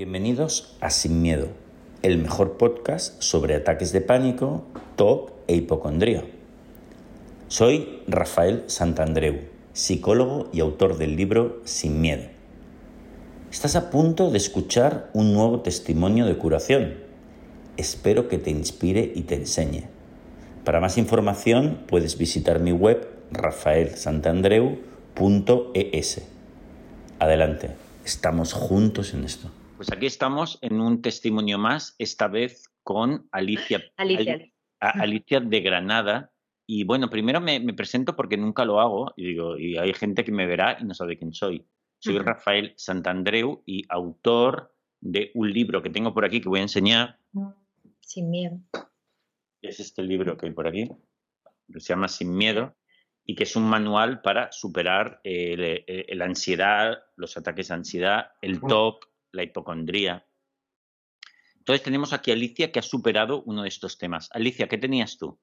Bienvenidos a Sin Miedo, el mejor podcast sobre ataques de pánico, TOC e hipocondría. Soy Rafael Santandreu, psicólogo y autor del libro Sin Miedo. Estás a punto de escuchar un nuevo testimonio de curación. Espero que te inspire y te enseñe. Para más información puedes visitar mi web rafaelsantandreu.es. Adelante, estamos juntos en esto. Pues aquí estamos en un testimonio más, esta vez con Alicia. Alicia. de Granada. Y bueno, primero me, presento porque nunca lo hago y digo, y hay gente que me verá y no sabe quién soy. Soy Rafael Santandreu y autor de un libro que tengo por aquí que voy a enseñar. Sin miedo. Es este libro que hay por aquí, que se llama Sin miedo y que es un manual para superar la ansiedad, los ataques de ansiedad, el TOC, la hipocondría. Entonces tenemos aquí a Alicia que ha superado uno de estos temas. Alicia, ¿qué tenías tú?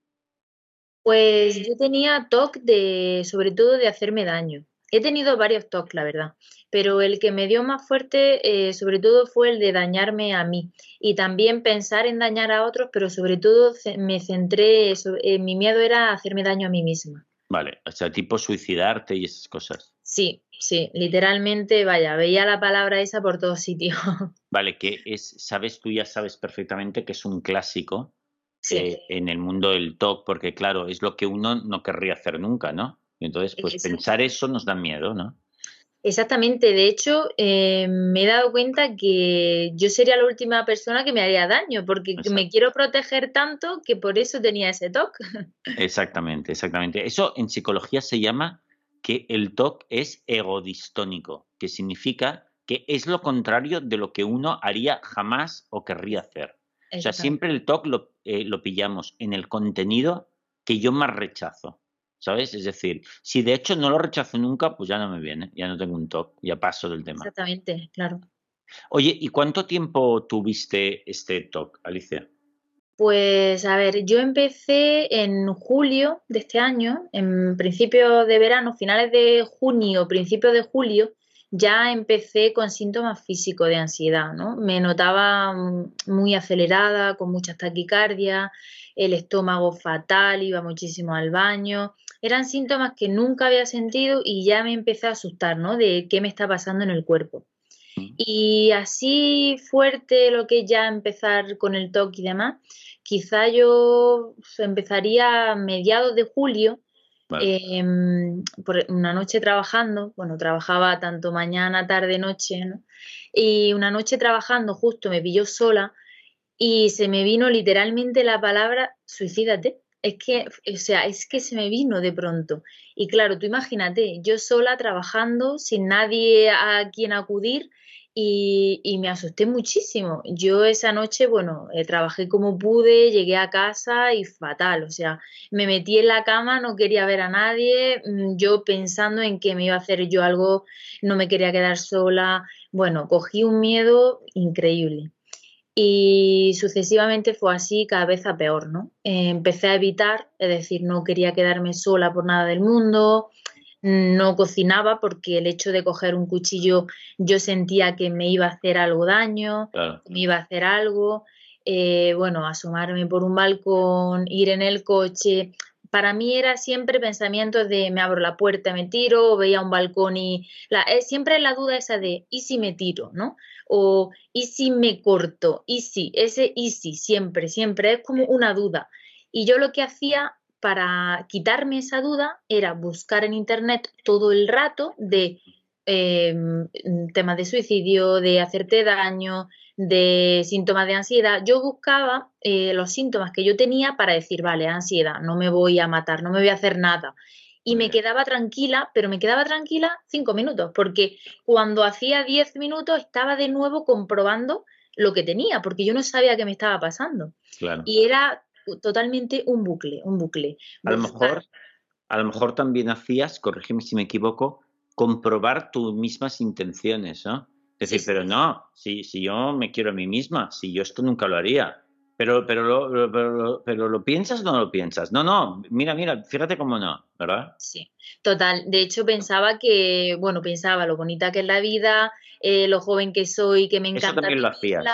Pues yo tenía TOC de, sobre todo de hacerme daño. He tenido varios TOC, la verdad, pero el que me dio más fuerte, eh, sobre todo, fue el de dañarme a mí y también pensar en dañar a otros, pero sobre todo me centré, en mi miedo era hacerme daño a mí misma. Vale, o sea, tipo suicidarte y esas cosas. Sí, sí, literalmente, vaya, veía la palabra esa por todos sitios. Vale, que es, sabes, tú ya sabes perfectamente que es un clásico eh, en el mundo del TOC, porque claro, es lo que uno no querría hacer nunca, ¿no? Entonces, pues pensar eso nos da miedo, ¿no? Exactamente, de hecho eh, me he dado cuenta que yo sería la última persona que me haría daño, porque me quiero proteger tanto que por eso tenía ese TOC. Exactamente, exactamente. Eso en psicología se llama que el TOC es egodistónico, que significa que es lo contrario de lo que uno haría jamás o querría hacer. O sea, siempre el TOC lo, eh, lo pillamos en el contenido que yo más rechazo. ¿sabes? Es decir, si de hecho no lo rechazo nunca, pues ya no me viene, ya no tengo un TOC, ya paso del tema. Exactamente, claro. Oye, ¿y cuánto tiempo tuviste este TOC, Alicia? Pues a ver, yo empecé en julio de este año, en principio de verano, finales de junio, principio de julio, ya empecé con síntomas físicos de ansiedad, ¿no? Me notaba muy acelerada, con mucha taquicardia, el estómago fatal, iba muchísimo al baño, eran síntomas que nunca había sentido y ya me empecé a asustar, ¿no? De qué me está pasando en el cuerpo. Y así fuerte lo que ya empezar con el TOC y demás, quizá yo empezaría a mediados de julio, em, por una noche trabajando, bueno, trabajaba tanto mañana, tarde, noche, ¿no? Y una noche trabajando justo me pilló sola y se me vino literalmente la palabra suicídate. Es que, o sea, es que se me vino de pronto. Y claro, tú imagínate, yo sola trabajando, sin nadie a quien acudir, y, me asusté muchísimo. Yo esa noche, bueno, eh, trabajé como pude, llegué a casa y fatal, o sea, me metí en la cama, no quería ver a nadie, mm, yo pensando en que me iba a hacer yo algo, no me quería quedar sola, bueno, cogí un miedo increíble. Y sucesivamente fue así, cada vez a peor, ¿no? Eh, empecé a evitar, es decir, no quería quedarme sola por nada del mundo, no cocinaba porque el hecho de coger un cuchillo yo sentía que me iba a hacer algo daño, me iba a hacer algo. Eh, bueno, asomarme por un balcón, ir en el coche. Para mí era siempre pensamiento de me abro la puerta, me tiro, veía un balcón y la, eh, siempre la duda esa de ¿y si me tiro? ¿no? O ¿y si me corto? ¿y si? Ese ¿y si? Siempre, siempre es como una duda. Y yo lo que hacía para quitarme esa duda era buscar en internet todo el rato de em, temas de suicidio, de hacerte daño, de síntomas de ansiedad. Yo buscaba eh, los síntomas que yo tenía para decir, vale, ansiedad, no me voy a matar, no me voy a hacer nada. Y me quedaba tranquila, pero me quedaba tranquila cinco minutos, porque cuando hacía diez minutos estaba de nuevo comprobando lo que tenía, porque yo no sabía qué me estaba pasando. Y era totalmente un bucle, un bucle. A lo mejor, a lo mejor también hacías, corrígeme si me equivoco, comprobar tus mismas intenciones, ¿no? Decir, pero no, si, si yo me quiero a mí misma, si yo esto nunca lo haría. Pero, pero, lo, pero, pero, lo piensas o no lo piensas. No, no, mira, mira, fíjate cómo no, ¿verdad? Sí, total. De hecho, pensaba que, bueno, pensaba lo bonita que es la vida, eh, lo joven que soy, que me encanta. Eso también lo hacías.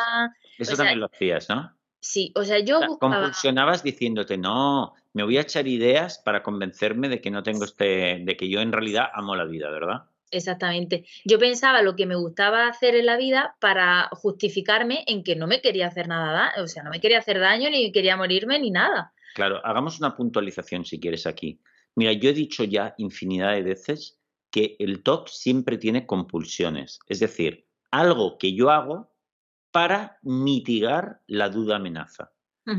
Eso también lo hacías, ¿no? Sí, o sea, yo buscaba... Compulsionabas diciéndote, no, me voy a echar ideas para convencerme de que no tengo este, de que yo en realidad amo la vida, ¿verdad? Exactamente. Yo pensaba lo que me gustaba hacer en la vida para justificarme en que no me quería hacer nada, o sea, no me quería hacer daño, ni quería morirme, ni nada. Claro, hagamos una puntualización si quieres aquí. Mira, yo he dicho ya infinidad de veces que el TOC siempre tiene compulsiones, es decir, algo que yo hago para mitigar la duda amenaza.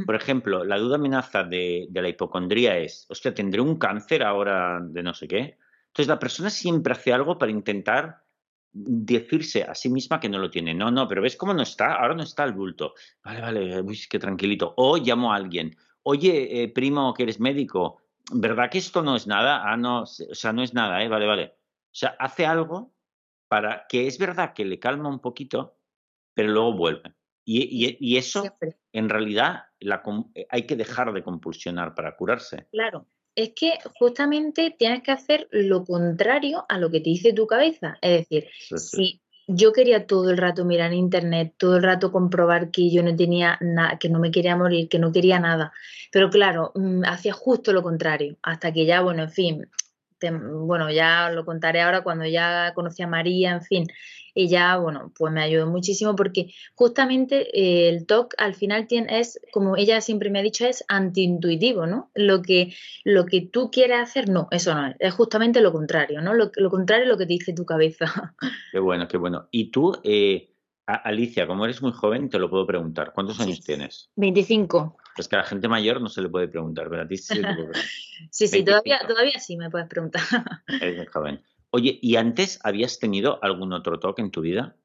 Por ejemplo, la duda amenaza de, de la hipocondría es, hostia, ¿tendré un cáncer ahora de no sé qué? Entonces la persona siempre hace algo para intentar decirse a sí misma que no lo tiene. No, no, pero ves cómo no está, ahora no está el bulto. Vale, vale, uy, qué tranquilito. O llamo a alguien. Oye, eh, primo, que eres médico, ¿verdad que esto no es nada? Ah, no, o sea, no es nada, ¿eh? Vale, vale. O sea, hace algo para que es verdad que le calma un poquito, pero luego vuelve. Y, y, eso, en realidad, la, hay que dejar de compulsionar para curarse. Claro, es que justamente tienes que hacer lo contrario a lo que te dice tu cabeza. Es decir, si yo quería todo el rato mirar en internet, todo el rato comprobar que yo no tenía nada, que no me quería morir, que no quería nada. Pero claro, mm, hacía justo lo contrario, hasta que ya, bueno, en fin, bueno, ya lo contaré ahora cuando ya conocí a María, en fin, ella, bueno, pues me ayudó muchísimo porque justamente eh, el TOC al final tiene, es, como ella siempre me ha dicho, es antiintuitivo, ¿no? Lo que, lo que tú quieres hacer, no, eso no es, es justamente lo contrario, ¿no? Lo, lo contrario es lo que te dice tu cabeza. Qué bueno, qué bueno. Y tú, eh, Alicia, como eres muy joven, te lo puedo preguntar. ¿Cuántos años tienes? 25. Es que a la gente mayor no se le puede preguntar, pero a ti sí Sí, sí, todavía, todavía sí me puedes preguntar. Eres muy joven. Oye, ¿y antes habías tenido algún otro TOC en tu vida?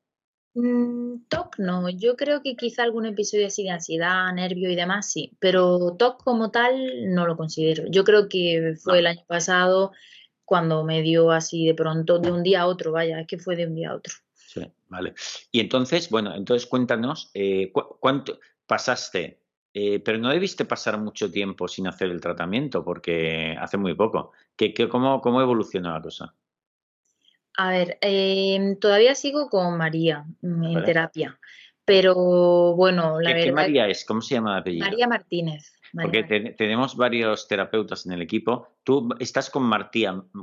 Mm, TOC no, yo creo que quizá algún episodio así de ansiedad, nervio y demás sí, pero TOC como tal no lo considero. Yo creo que fue el año pasado cuando me dio así de pronto, de un día a otro, vaya, es que fue de un día a otro. Sí, vale. Y entonces, bueno, entonces cuéntanos, eh, ¿cuánto pasaste? Eh, pero no debiste pasar mucho tiempo sin hacer el tratamiento, porque hace muy poco. ¿Qué, qué, cómo, ¿Cómo evolucionó la cosa? A ver, em, todavía sigo con María en terapia, pero bueno, la ¿Qué, verdad. ¿Qué María es? ¿Cómo se llama la apellido? María Martínez. Porque tenemos varios terapeutas en el equipo. Tú estás con,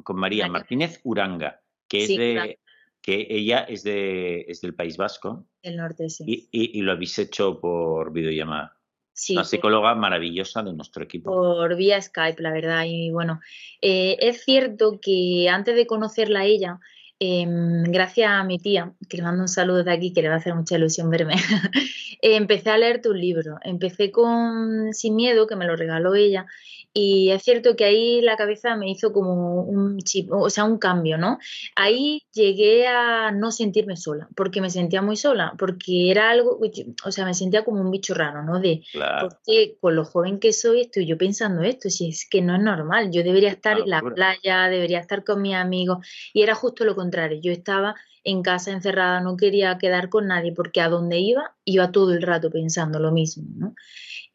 con María, Martínez Uranga, que es de, que ella es de es del País Vasco. El norte, sí. Y, y, lo habéis hecho por videollamada. Sí, Una psicóloga maravillosa de nuestro equipo. Por vía Skype, la verdad. Y bueno, eh, es cierto que antes de conocerla a ella, Em, gracias a mi tía, que le mando un saludo de aquí, que le va a hacer mucha ilusión verme, empecé a leer tu libro. Empecé con Sin Miedo, que me lo regaló ella, y es cierto que ahí la cabeza me hizo como un chip, o sea, un cambio, ¿no? Ahí llegué a no sentirme sola, porque me sentía muy sola, porque era algo, o sea, me sentía como un bicho raro, ¿no? De, porque con lo joven que soy estoy yo pensando esto, si es que no es normal, yo debería estar en la playa, debería estar con mis amigos, y era justo lo contrario, yo estaba en casa encerrada, no quería quedar con nadie, porque a donde iba, iba todo el rato pensando lo mismo, ¿no?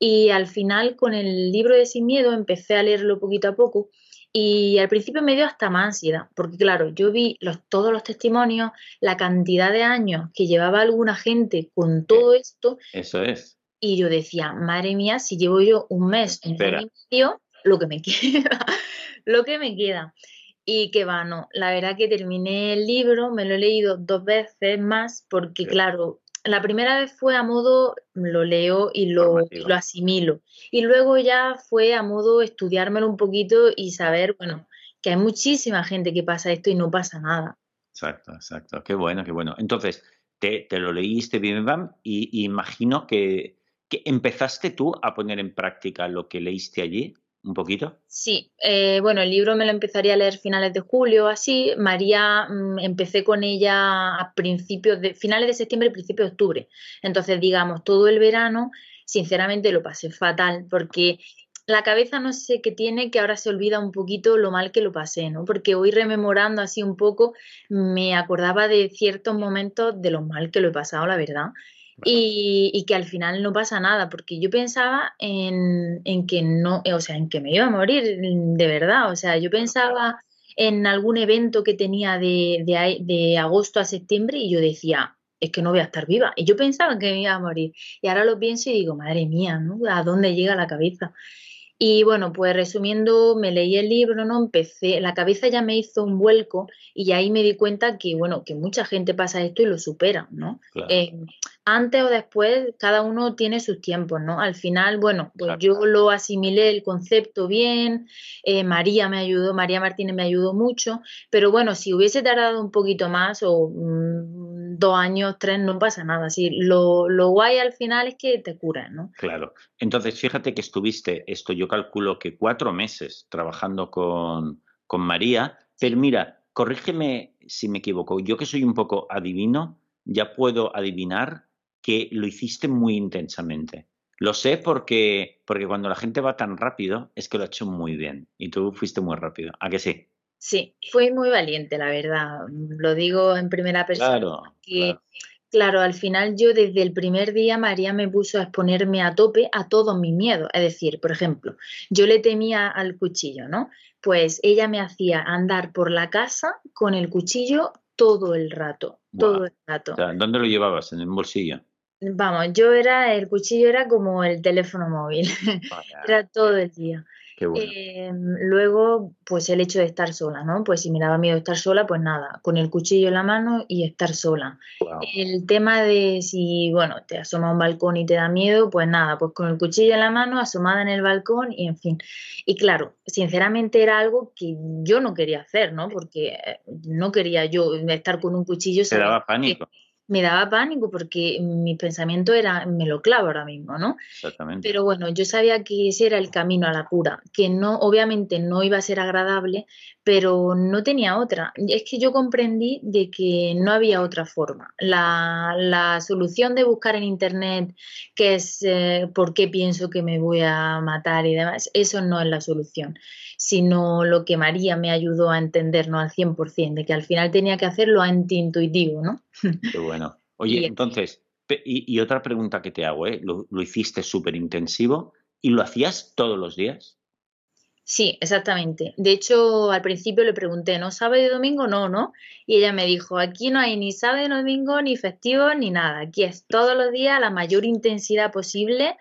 Y al final con el libro de Sin Miedo empecé a leerlo poquito a poco y al principio me dio hasta más ansiedad, porque claro, yo vi los, todos los testimonios, la cantidad de años que llevaba alguna gente con todo esto. Eso es. Y yo decía, madre mía, si llevo yo un mes, un mes y medio, lo que me queda, lo que me queda. Y que va, no, la verdad que terminé el libro, me lo he leído dos veces más, porque claro, la primera vez fue a modo, lo leo y lo, lo, asimilo. Y luego ya fue a modo estudiármelo un poquito y saber, bueno, que hay muchísima gente que pasa esto y no pasa nada. Exacto, exacto. Qué bueno, qué bueno. Entonces, te, te lo leíste bien, bam, y, imagino que, que, empezaste tú a poner en práctica lo que leíste allí un poquito? Sí, eh, bueno, el libro me lo empezaría a leer finales de julio, así. María, mm, empecé con ella a principios de, finales de septiembre, principios de octubre. Entonces, digamos, todo el verano, sinceramente lo pasé fatal, porque la cabeza no sé qué tiene que ahora se olvida un poquito lo mal que lo pasé, ¿no? Porque hoy rememorando así un poco, me acordaba de ciertos momentos de lo mal que lo he pasado, la verdad. Y, que al final no pasa nada, porque yo pensaba en, en, que no, o sea, en que me iba a morir de verdad, o sea, yo pensaba en algún evento que tenía de, de, de agosto a septiembre y yo decía, es que no voy a estar viva. Y yo pensaba que me iba a morir. Y ahora lo pienso y digo, madre mía, ¿no? ¿A dónde llega la cabeza? Y bueno, pues resumiendo, me leí el libro, ¿no? Empecé, la cabeza ya me hizo un vuelco y ahí me di cuenta que, bueno, que mucha gente pasa esto y lo supera, ¿no? Eh, antes o después, cada uno tiene sus tiempos, ¿no? Al final, bueno, pues yo lo asimilé el concepto bien, eh, María me ayudó, María Martínez me ayudó mucho, pero bueno, si hubiese tardado un poquito más o mm, dos años, tres, no pasa nada. Así, lo, lo guay al final es que te curas, ¿no? Claro. Entonces, fíjate que estuviste, esto yo calculo que cuatro meses trabajando con, María, pero mira, corrígeme si me equivoco, yo que soy un poco adivino, ya puedo adivinar que lo hiciste muy intensamente. Lo sé porque, porque cuando la gente va tan rápido es que lo ha hecho muy bien y tú fuiste muy rápido. ¿A que sí? Sí, fue muy valiente, la verdad. Lo digo en primera persona. Claro, Claro, al final yo desde el primer día María me puso a exponerme a tope a todos mis miedos. Es decir, por ejemplo, yo le temía al cuchillo, ¿no? Pues ella me hacía andar por la casa con el cuchillo todo el rato, todo el rato. ¿Dónde lo llevabas? ¿En el bolsillo? Vamos, yo era, el cuchillo era como el teléfono móvil, era todo el día. Em, luego, pues el hecho de estar sola, ¿no? Pues si me daba miedo estar sola, pues nada, con el cuchillo en la mano y estar sola. El tema de si, bueno, te asoma a un balcón y te da miedo, pues nada, pues con el cuchillo en la mano, asomada en el balcón y en fin. Y claro, sinceramente era algo que yo no quería hacer, ¿no? Porque eh, no quería yo estar con un cuchillo. Te daba pánico me daba pánico porque mi pensamiento era, me lo clavo ahora mismo, ¿no? Exactamente. Pero bueno, yo sabía que ese era el camino a la cura, que no, obviamente no iba a ser agradable, pero no tenía otra. Es que yo comprendí de que no había otra forma. La, la solución de buscar en internet, que es eh, por qué pienso que me voy a matar y demás, eso no es la solución, sino lo que María me ayudó a entendernos al 100%, de que al final tenía que hacerlo anti-intuitivo, ¿no? Qué bueno. Oye, entonces, y, otra pregunta que te hago, ¿eh? ¿Lo, lo hiciste súper intensivo y lo hacías todos los días? Sí, exactamente. De hecho, al principio le pregunté, ¿no? ¿Sábado y domingo? No, ¿no? Y ella me dijo, aquí no hay ni sábado y domingo, ni festivo, ni nada. Aquí es todos los días la mayor intensidad posible.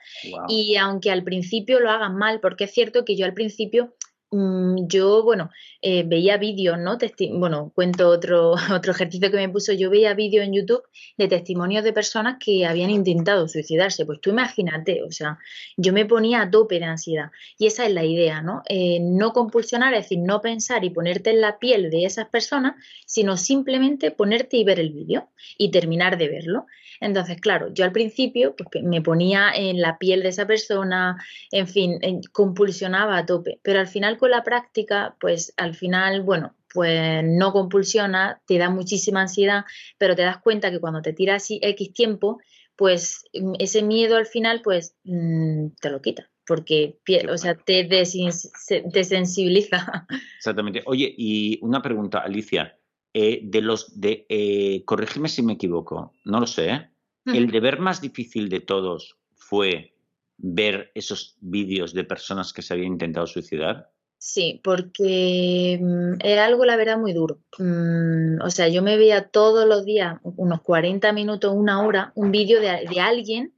Y aunque al principio lo hagan mal, porque es cierto que yo al principio yo, bueno, eh, veía vídeos, ¿no? bueno, cuento otro, otro ejercicio que me puso. Yo veía vídeos en YouTube de testimonios de personas que habían intentado suicidarse. Pues tú imagínate, o sea, yo me ponía a tope de ansiedad. Y esa es la idea, ¿no? Eh, no compulsionar, es decir, no pensar y ponerte en la piel de esas personas, sino simplemente ponerte y ver el vídeo y terminar de verlo. Entonces, claro, yo al principio pues, me ponía en la piel de esa persona, en fin, compulsionaba a tope, pero al final con la práctica, pues al final, bueno, pues no compulsiona, te da muchísima ansiedad, pero te das cuenta que cuando te tiras X tiempo, pues mm, ese miedo al final, pues mm, te lo quita porque o sea, te desensibiliza. Exactamente. Oye, y una pregunta, Alicia. Eh, de los de, eh, corrígeme si me equivoco, no lo sé, ¿eh? el deber más difícil de todos fue ver esos vídeos de personas que se habían intentado suicidar. Sí, porque mm, era algo, la verdad, muy duro. Mm, o sea, yo me veía todos los días, unos 40 minutos, una hora, un vídeo de, de, alguien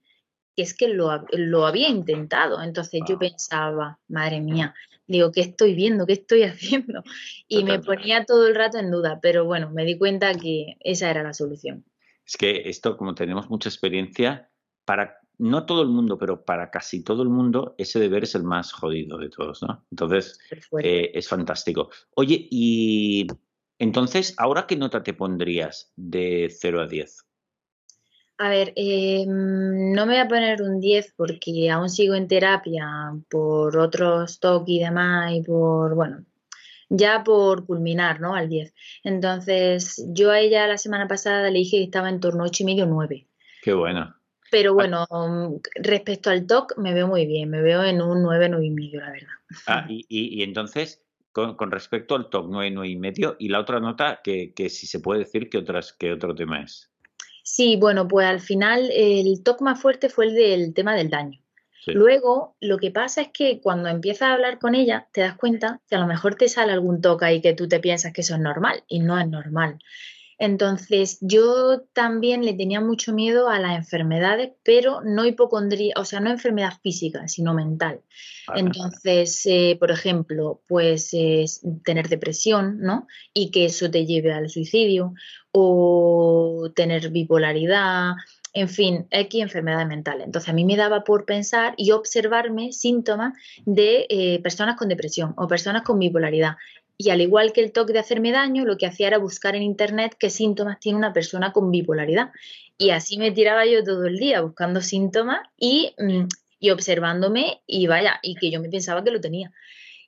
que es que lo, lo había intentado. Entonces yo pensaba, madre mía, digo, ¿qué estoy viendo? ¿Qué estoy haciendo? Y me ponía todo el rato en duda, pero bueno, me di cuenta que esa era la solución. Es que esto, como tenemos mucha experiencia, para no todo el mundo, pero para casi todo el mundo, ese deber es el más jodido de todos, ¿no? Entonces, eh, es fantástico. Oye, y entonces, ¿ahora qué nota te pondrías de 0 a 10? A ver, eh, no me voy a poner un 10 porque aún sigo en terapia por otros TOC y demás y por, bueno, ya por culminar, ¿no? Al 10. Entonces, yo a ella la semana pasada le dije que estaba en torno a 8 y medio, 9. Qué bueno. Pero bueno, respecto al TOC me veo muy bien, me veo en un 9, 9 y medio, la verdad. Ah, y, y, entonces, con, respecto al TOC 9, 9 y medio, y la otra nota, que, que si se puede decir, ¿qué, otras, qué otro tema es? Sí, bueno, pues al final el toque más fuerte fue el del tema del daño. Luego, lo que pasa es que cuando empiezas a hablar con ella, te das cuenta que a lo mejor te sale algún toque y que tú te piensas que eso es normal y no es normal. Entonces, yo también le tenía mucho miedo a las enfermedades, pero no hipocondría, o sea, no enfermedad física, sino mental. Entonces, eh, por ejemplo, pues tener depresión, ¿no? Y que eso te lleve al suicidio, o tener bipolaridad, en fin, X enfermedades mentales. Entonces a mí me daba por pensar y observarme síntomas de eh, personas con depresión o personas con bipolaridad. Y al igual que el toque de hacerme daño, lo que hacía era buscar en internet qué síntomas tiene una persona con bipolaridad. Y así me tiraba yo todo el día buscando síntomas y, mm, y observándome y vaya, y que yo me pensaba que lo tenía.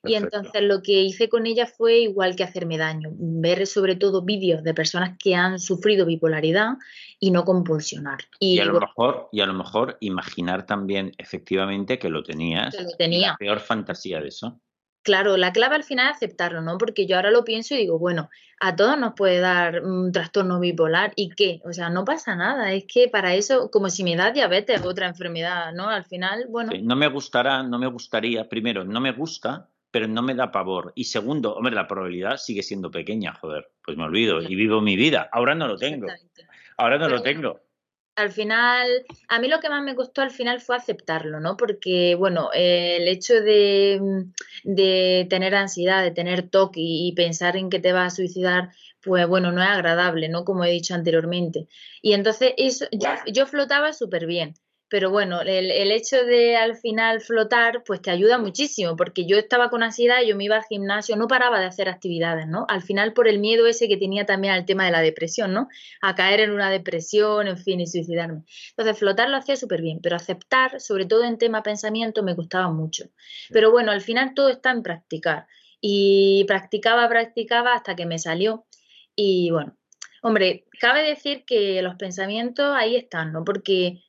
Y entonces lo que hice con ella fue igual que hacerme daño, ver sobre todo vídeos de personas que han sufrido bipolaridad y no compulsionar. Y, a lo mejor, y a lo mejor imaginar también efectivamente que lo tenías. Que lo tenía. La peor fantasía de eso. Claro, la clave al final es aceptarlo, ¿no? Porque yo ahora lo pienso y digo, bueno, a todos nos puede dar un trastorno bipolar y qué, o sea, no pasa nada, es que para eso, como si me da diabetes, otra enfermedad, ¿no? Al final, bueno. no me gustará, no me gustaría, primero, no me gusta, pero no me da pavor. Y segundo, hombre, la probabilidad sigue siendo pequeña, joder, pues me olvido y vivo mi vida. Ahora no lo tengo. Ahora no lo tengo al final, a mí lo que más me costó al final fue aceptarlo, ¿no? Porque, bueno, el hecho de, tener ansiedad, de tener toque y, pensar en que te vas a suicidar, pues bueno, no es agradable, ¿no? Como he dicho anteriormente. Y entonces eso, yo flotaba súper bien pero bueno, el, hecho de al final flotar, pues te ayuda muchísimo, porque yo estaba con ansiedad, yo me iba al gimnasio, no paraba de hacer actividades, ¿no? Al final por el miedo ese que tenía también al tema de la depresión, ¿no? A caer en una depresión, en fin, y suicidarme. Entonces, flotar lo hacía súper bien, pero aceptar, sobre todo en tema pensamiento, me gustaba mucho. Pero bueno, al final todo está en practicar. Y practicaba, practicaba hasta que me salió. Y bueno, hombre, cabe decir que los pensamientos ahí están, ¿no? Porque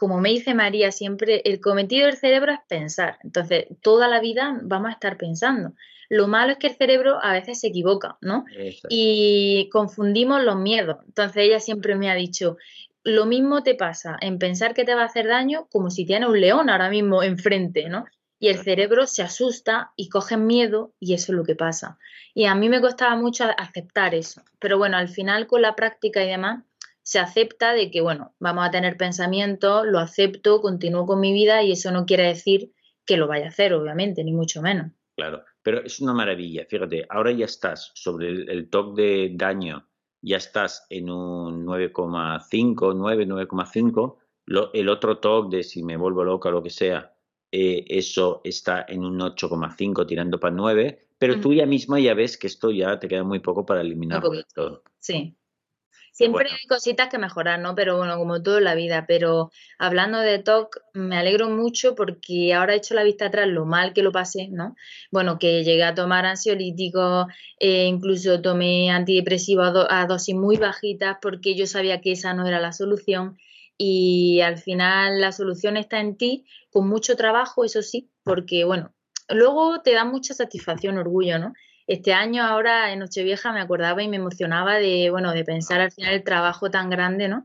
como me dice María siempre, el cometido del cerebro es pensar. Entonces, toda la vida vamos a estar pensando. Lo malo es que el cerebro a veces se equivoca, ¿no? Y confundimos los miedos. Entonces, ella siempre me ha dicho, lo mismo te pasa en pensar que te va a hacer daño como si tienes un león ahora mismo enfrente, ¿no? Y el cerebro se asusta y coge miedo y eso es lo que pasa. Y a mí me costaba mucho aceptar eso. Pero bueno, al final con la práctica y demás, se acepta de que, bueno, vamos a tener pensamiento, lo acepto, continúo con mi vida y eso no quiere decir que lo vaya a hacer, obviamente, ni mucho menos. Claro, pero es una maravilla, fíjate, ahora ya estás sobre el, toque de daño, ya estás en un 9,5, 9, 9,5, el otro toque de si me vuelvo loca o lo que sea, eh, eso está en un 8,5 tirando para 9, pero tú ya misma ya ves que esto ya te queda muy poco para eliminar todo. Sí. Siempre hay cositas que mejorar, ¿no? Pero bueno, como todo en la vida. Pero hablando de TOC, me alegro mucho porque ahora he hecho la vista atrás lo mal que lo pasé, ¿no? Bueno, que llegué a tomar ansiolíticos, eh, incluso tomé antidepresivos a, dosis muy bajitas porque yo sabía que esa no era la solución. Y al final la solución está en ti, con mucho trabajo, eso sí, porque bueno, luego te da mucha satisfacción, orgullo, ¿no? Este año ahora en Nochevieja me acordaba y me emocionaba de, bueno, de pensar al final el trabajo tan grande, ¿no?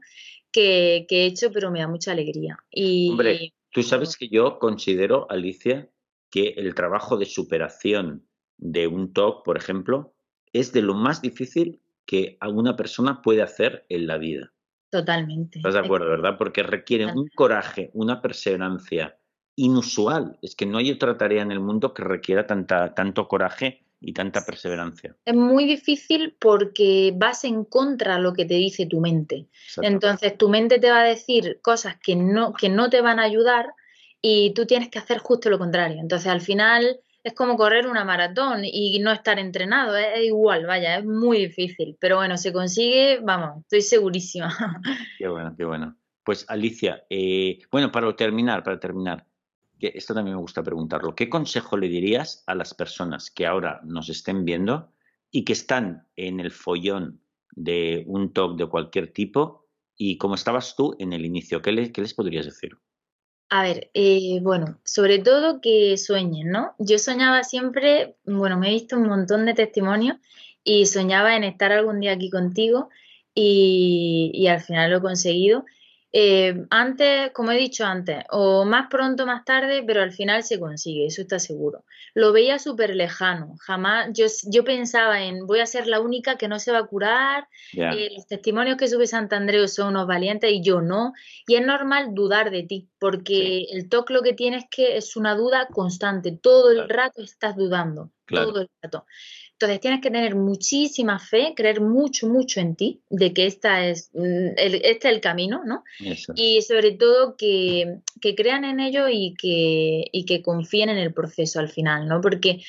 Que, he hecho, pero me da mucha alegría. Y, Hombre, tú sabes que yo considero, Alicia, que el trabajo de superación de un TOC, por ejemplo, es de lo más difícil que alguna persona puede hacer en la vida. Totalmente. ¿Estás de acuerdo, verdad? Porque requiere un coraje, una perseverancia inusual. Es que no hay otra tarea en el mundo que requiera tanta, tanto coraje y tanta perseverancia. Es muy difícil porque vas en contra de lo que te dice tu mente. Entonces tu mente te va a decir cosas que no, que no te van a ayudar y tú tienes que hacer justo lo contrario. Entonces al final es como correr una maratón y no estar entrenado, es, igual, vaya, es muy difícil. Pero bueno, se consigue, vamos, estoy segurísima. Qué bueno, qué bueno. Pues Alicia, eh, bueno, para terminar, para terminar, esto también me gusta preguntarlo, ¿qué consejo le dirías a las personas que ahora nos estén viendo y que están en el follón de un talk de cualquier tipo y como estabas tú en el inicio, ¿qué, les podrías decir? A ver, eh, bueno, sobre todo que sueñen, ¿no? Yo soñaba siempre, bueno, me he visto un montón de testimonios y soñaba en estar algún día aquí contigo y, y al final lo he conseguido. Eh, antes, como he dicho antes, o más pronto, más tarde, pero al final se consigue, eso está seguro. Lo veía súper lejano, jamás, yo, yo pensaba en voy a ser la única que no se va a curar, eh, los testimonios que sube Santandreu son unos valientes y yo no, y es normal dudar de ti, porque el TOC lo que tienes es que es una duda constante, todo el rato estás dudando, todo el rato. Entonces tienes que tener muchísima fe, creer mucho, mucho en ti, de que esta es, mm, el, este es el camino, ¿no? Y sobre todo que, crean en ello y que, y que confíen en el proceso al final, ¿no? Porque,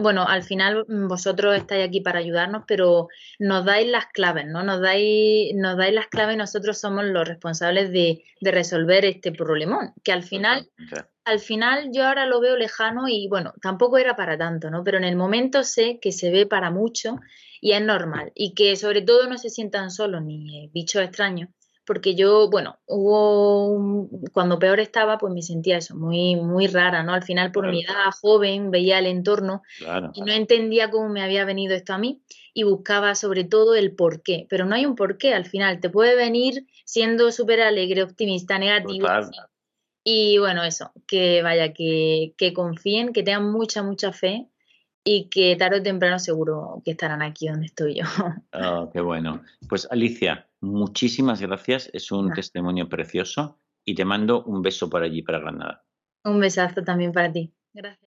bueno, al final vosotros estáis aquí para ayudarnos, pero nos dais las claves, ¿no? Nos dais, nos dais las claves y nosotros somos los responsables de, de resolver este problemón, que al final al final yo ahora lo veo lejano y bueno, tampoco era para tanto, ¿no? Pero en el momento sé que se ve para mucho y es normal. Y que sobre todo no se sientan solos ni bichos extraños, porque yo, bueno, hubo cuando peor estaba, pues me sentía eso, muy muy rara, ¿no? Al final por mi edad joven veía el entorno y no entendía cómo me había venido esto a mí y buscaba sobre todo el por qué, pero no hay un por qué al final, te puede venir siendo súper alegre, optimista, negativo, y bueno, eso, que vaya, que, confíen, que tengan mucha, mucha fe y que tarde o temprano seguro que estarán aquí donde estoy yo. Oh, qué bueno. Pues Alicia, muchísimas gracias. Es un testimonio precioso y te mando un beso para allí, para Granada. Un besazo también para ti. Gracias.